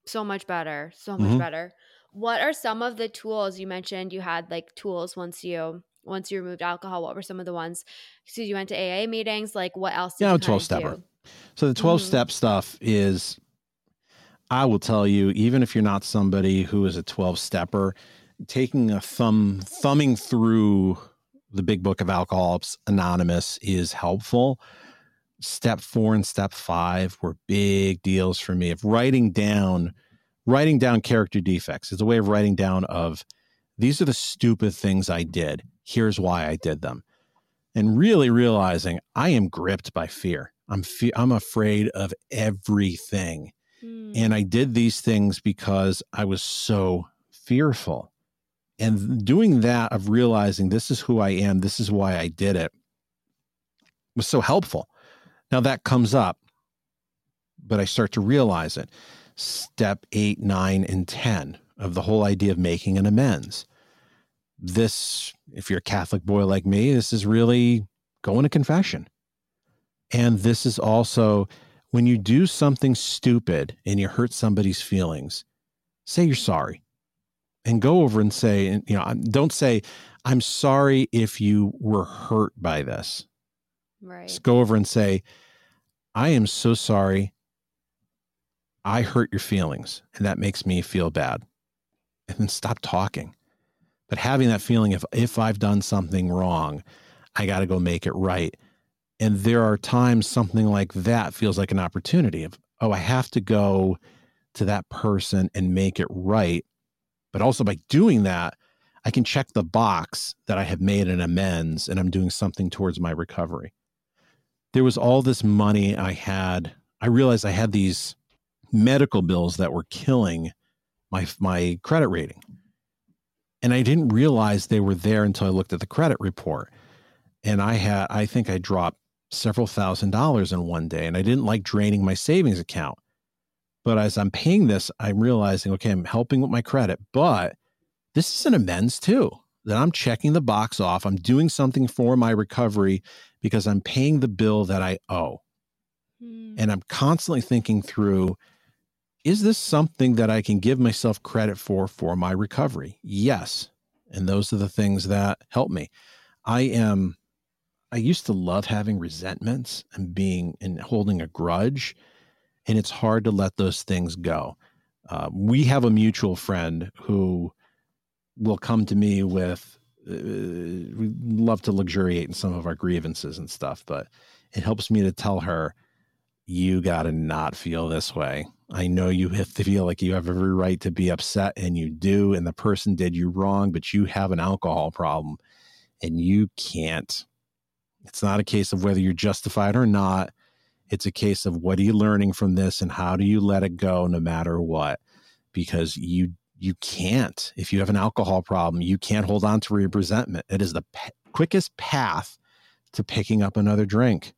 so much better so much mm-hmm. better what are some of the tools you mentioned you had like tools once you once you removed alcohol? What were some of the ones? So you went to AA meetings. Like what else? yeah, twelve stepper. So the 12 mm-hmm. step stuff is, I will tell you, even if you're not somebody who is a 12 stepper, taking a thumb, thumbing through the big book of Alcoholics Anonymous is helpful. Step four and step five were big deals for me of writing down writing down character defects. It's a way of writing down of these are the stupid things I did. Here's why I did them. And really realizing I am gripped by fear. I'm fe- I'm afraid of everything. Mm. And I did these things because I was so fearful. And doing that of realizing this is who I am, this is why I did it was so helpful. Now that comes up, but I start to realize it step eight, nine, and 10 of the whole idea of making an amends. This, if you're a Catholic boy like me, this is really going to confession. And this is also when you do something stupid and you hurt somebody's feelings, say you're sorry and go over and say, you know, don't say, I'm sorry if you were hurt by this. Right. Just go over and say, I am so sorry I hurt your feelings and that makes me feel bad. and then stop talking. But having that feeling if if I've done something wrong, I got to go make it right. And there are times something like that feels like an opportunity of, oh, I have to go to that person and make it right. But also by doing that, I can check the box that I have made an amends and I'm doing something towards my recovery. There was all this money I had. I realized I had these medical bills that were killing my my credit rating. And I didn't realize they were there until I looked at the credit report. And I had I think I dropped several thousand dollars in one day and I didn't like draining my savings account. But as I'm paying this, I'm realizing, okay, I'm helping with my credit, but this is an amends too. That I'm checking the box off. I'm doing something for my recovery because I'm paying the bill that I owe. Mm. And I'm constantly thinking through is this something that I can give myself credit for for my recovery? Yes. And those are the things that help me. I am I used to love having resentments and being and holding a grudge, and it's hard to let those things go. Uh, we have a mutual friend who will come to me with uh, we love to luxuriate in some of our grievances and stuff, but it helps me to tell her, you got to not feel this way. I know you have to feel like you have every right to be upset, and you do, and the person did you wrong, but you have an alcohol problem and you can't it's not a case of whether you're justified or not. It's a case of what are you learning from this and how do you let it go no matter what? Because you you can't. If you have an alcohol problem, you can't hold on to your resentment. It is the p- quickest path to picking up another drink.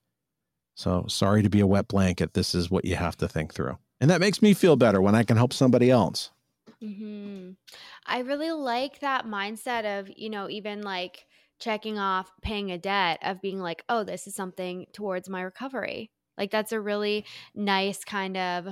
So sorry to be a wet blanket. This is what you have to think through. And that makes me feel better when I can help somebody else. Mm-hmm. I really like that mindset of, you know, even like checking off paying a debt of being like, oh, this is something towards my recovery. Like that's a really nice kind of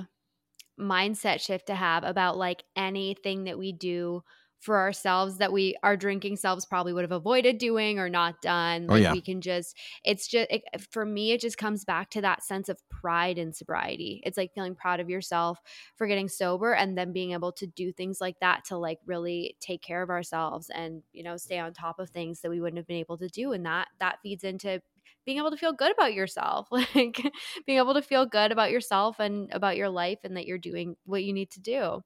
mindset shift to have about like anything that we do for ourselves that we our drinking selves probably would have avoided doing or not done. Oh, like oh, yeah. we can just it's just it, for me it just comes back to that sense of pride in sobriety. It's like feeling proud of yourself for getting sober and then being able to do things like that to like really take care of ourselves and you know stay on top of things that we wouldn't have been able to do and that that feeds into being able to feel good about yourself like being able to feel good about yourself and about your life and that you're doing what you need to do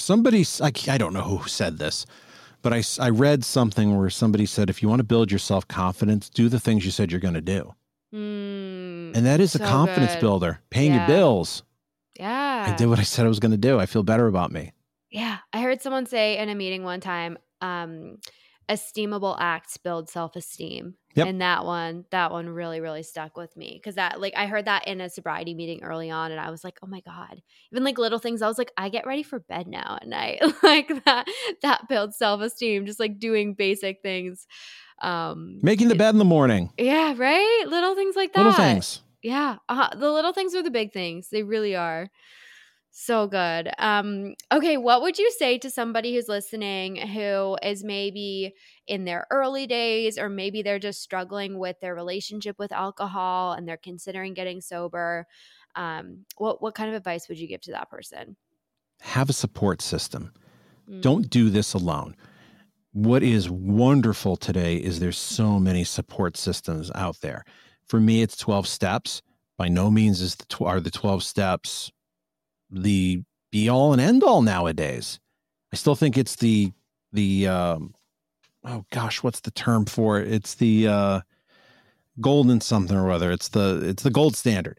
somebody I, I don't know who said this but I, I read something where somebody said if you want to build your self-confidence do the things you said you're going to do. Mm, and that is so a confidence good. builder paying yeah. your bills. Yeah. I did what i said i was going to do. I feel better about me. Yeah i heard someone say in a meeting one time um, esteemable acts build self-esteem Yep. And that one, that one really, really stuck with me because that, like, I heard that in a sobriety meeting early on, and I was like, oh my god, even like little things. I was like, I get ready for bed now at night, like that. That builds self esteem, just like doing basic things. Um, Making the bed in the morning. Yeah, right. Little things like that. Little things. Yeah, uh, the little things are the big things. They really are. So good. Um, okay, what would you say to somebody who's listening who is maybe in their early days, or maybe they're just struggling with their relationship with alcohol and they're considering getting sober? Um, what what kind of advice would you give to that person? Have a support system. Mm. Don't do this alone. What is wonderful today is there's so many support systems out there. For me, it's 12 steps. By no means is the tw- are the 12 steps the be all and end all nowadays. I still think it's the the um, oh gosh, what's the term for it? It's the uh, golden something or other. It's the it's the gold standard.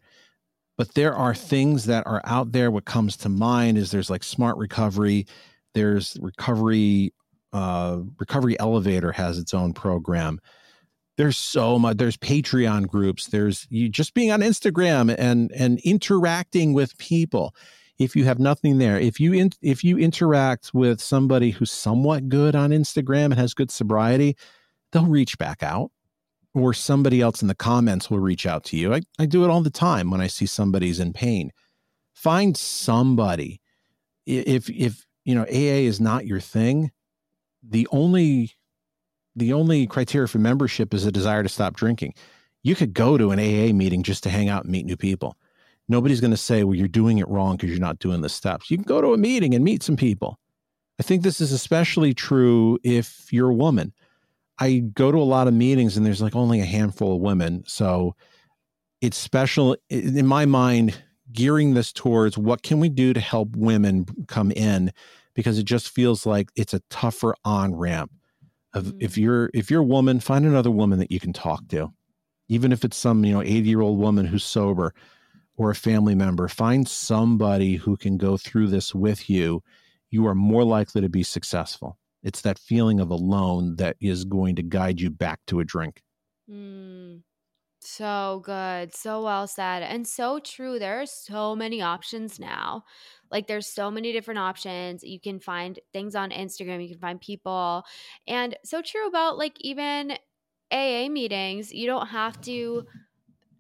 But there are things that are out there. What comes to mind is there's like smart recovery. There's recovery. Uh, recovery Elevator has its own program. There's so much. There's Patreon groups. There's you just being on Instagram and and interacting with people if you have nothing there. If you in, if you interact with somebody who's somewhat good on instagram and has good sobriety they'll reach back out or somebody else in the comments will reach out to you. I, I do it all the time when i see somebody's in pain. Find somebody. If if you know aa is not your thing the only the only criteria for membership is a desire to stop drinking. You could go to an aa meeting just to hang out and meet new people Nobody's going to say, well, you're doing it wrong because you're not doing the steps. You can go to a meeting and meet some people. I think this is especially true if you're a woman. I go to a lot of meetings and there's like only a handful of women. So it's special in my mind, gearing this towards what can we do to help women come in because it just feels like it's a tougher on ramp of mm-hmm. if you're if you're a woman find another woman that you can talk to even if it's some you know 80 year old woman who's sober or a family member find somebody who can go through this with you you are more likely to be successful it's that feeling of alone that is going to guide you back to a drink mm. So good. So well said. And so true. There are so many options now. Like there's so many different options. You can find things on Instagram, you can find people. And so true about like even AA meetings. You don't have to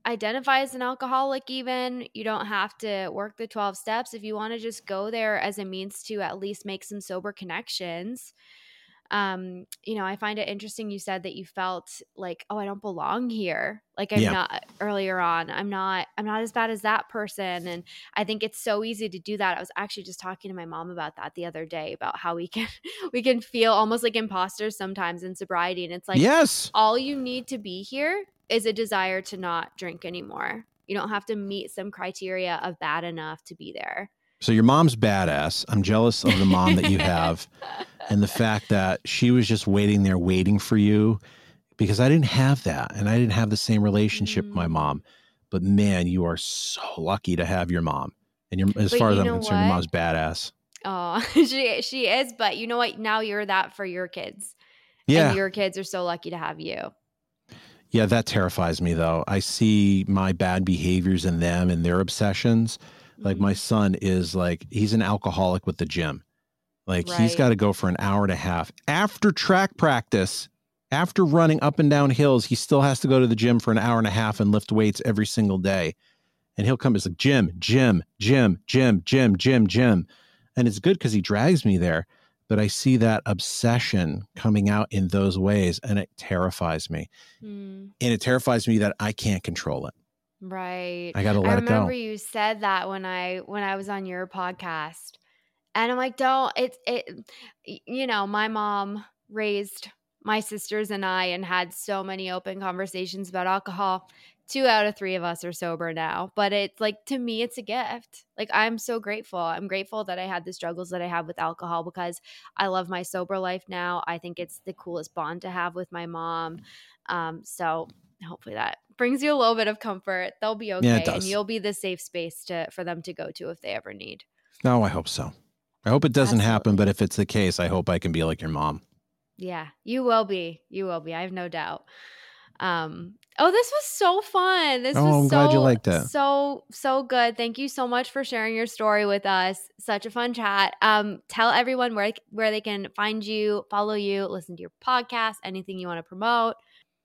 identify as an alcoholic even. You don't have to work the 12 steps if you want to just go there as a means to at least make some sober connections um, you know, I find it interesting you said that you felt like, oh, I don't belong here. Like I'm yeah. not earlier on. I'm not I'm not as bad as that person. And I think it's so easy to do that. I was actually just talking to my mom about that the other day about how we can we can feel almost like imposters sometimes in sobriety. And it's like yes, all you need to be here is a desire to not drink anymore. You don't have to meet some criteria of bad enough to be there. So your mom's badass. I'm jealous of the mom that you have and the fact that she was just waiting there waiting for you because I didn't have that and I didn't have the same relationship mm. with my mm. mom. But man, you are so lucky to have your mom. And you're, as but far as I'm concerned, what? your mom's badass. Oh, she she is, but you know what? Now you're that for your kids. Yeah. And your kids are so lucky to have you. Yeah, that terrifies me though. I see my bad behaviors in them and their obsessions like my mm-hmm. son is like he's an alcoholic with the gym. Like right. he's got to go for an hour and a half after track practice. After running up and down hills, he still has to go to the gym for an hour and a half and lift weights every single day. And he'll come, it's like gym, gym, gym, gym, gym, gym, gym. And it's good because he drags me there. But I see that obsession coming out in those ways and it terrifies me. Mm. And it terrifies me that I can't control it. Right. I got to let it go. I remember you said that when I when I was on your podcast. And I'm like, "Don't it's it you know, my mom raised my sisters and I and had so many open conversations about alcohol. Two out of 3 of us are sober now, but it's like to me it's a gift. Like I'm so grateful. I'm grateful that I had the struggles that I have with alcohol because I love my sober life now. I think it's the coolest bond to have with my mom. Um so hopefully that brings you a little bit of comfort. They'll be okay, yeah, and you'll be the safe space to for them to go to if they ever need. No, I hope so. I hope it doesn't Absolutely. happen, but if it's the case, I hope I can be like your mom. Yeah, you will be. You will be. I have no doubt. Um, oh, this was so fun. This oh, was I'm so, glad you liked it. So, so good. Thank you so much for sharing your story with us. Such a fun chat. Um, tell everyone where where they can find you, follow you, listen to your podcast, anything you want to promote.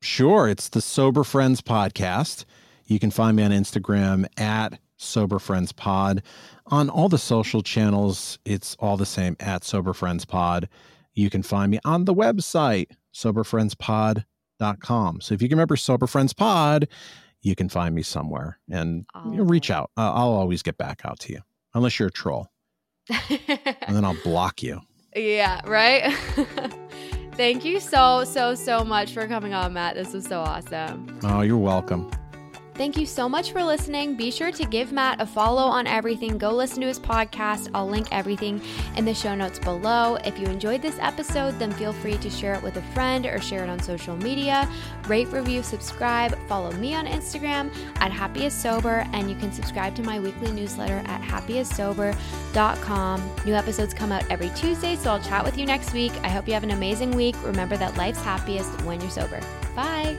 Sure. It's the Sober Friends Podcast. You can find me on Instagram at Sober Friends Pod. On all the social channels, it's all the same at Sober Friends Pod. You can find me on the website, soberfriendspod.com. So if you can remember Sober Friends Pod, you can find me somewhere and oh. you know, reach out. Uh, I'll always get back out to you, unless you're a troll. and then I'll block you. Yeah, right? Thank you so, so, so much for coming on, Matt. This was so awesome. Oh, you're welcome. Thank you so much for listening. Be sure to give Matt a follow on everything. Go listen to his podcast. I'll link everything in the show notes below. If you enjoyed this episode, then feel free to share it with a friend or share it on social media. Rate, review, subscribe. Follow me on Instagram at Happiest Sober, and you can subscribe to my weekly newsletter at happiestsober.com. New episodes come out every Tuesday, so I'll chat with you next week. I hope you have an amazing week. Remember that life's happiest when you're sober. Bye.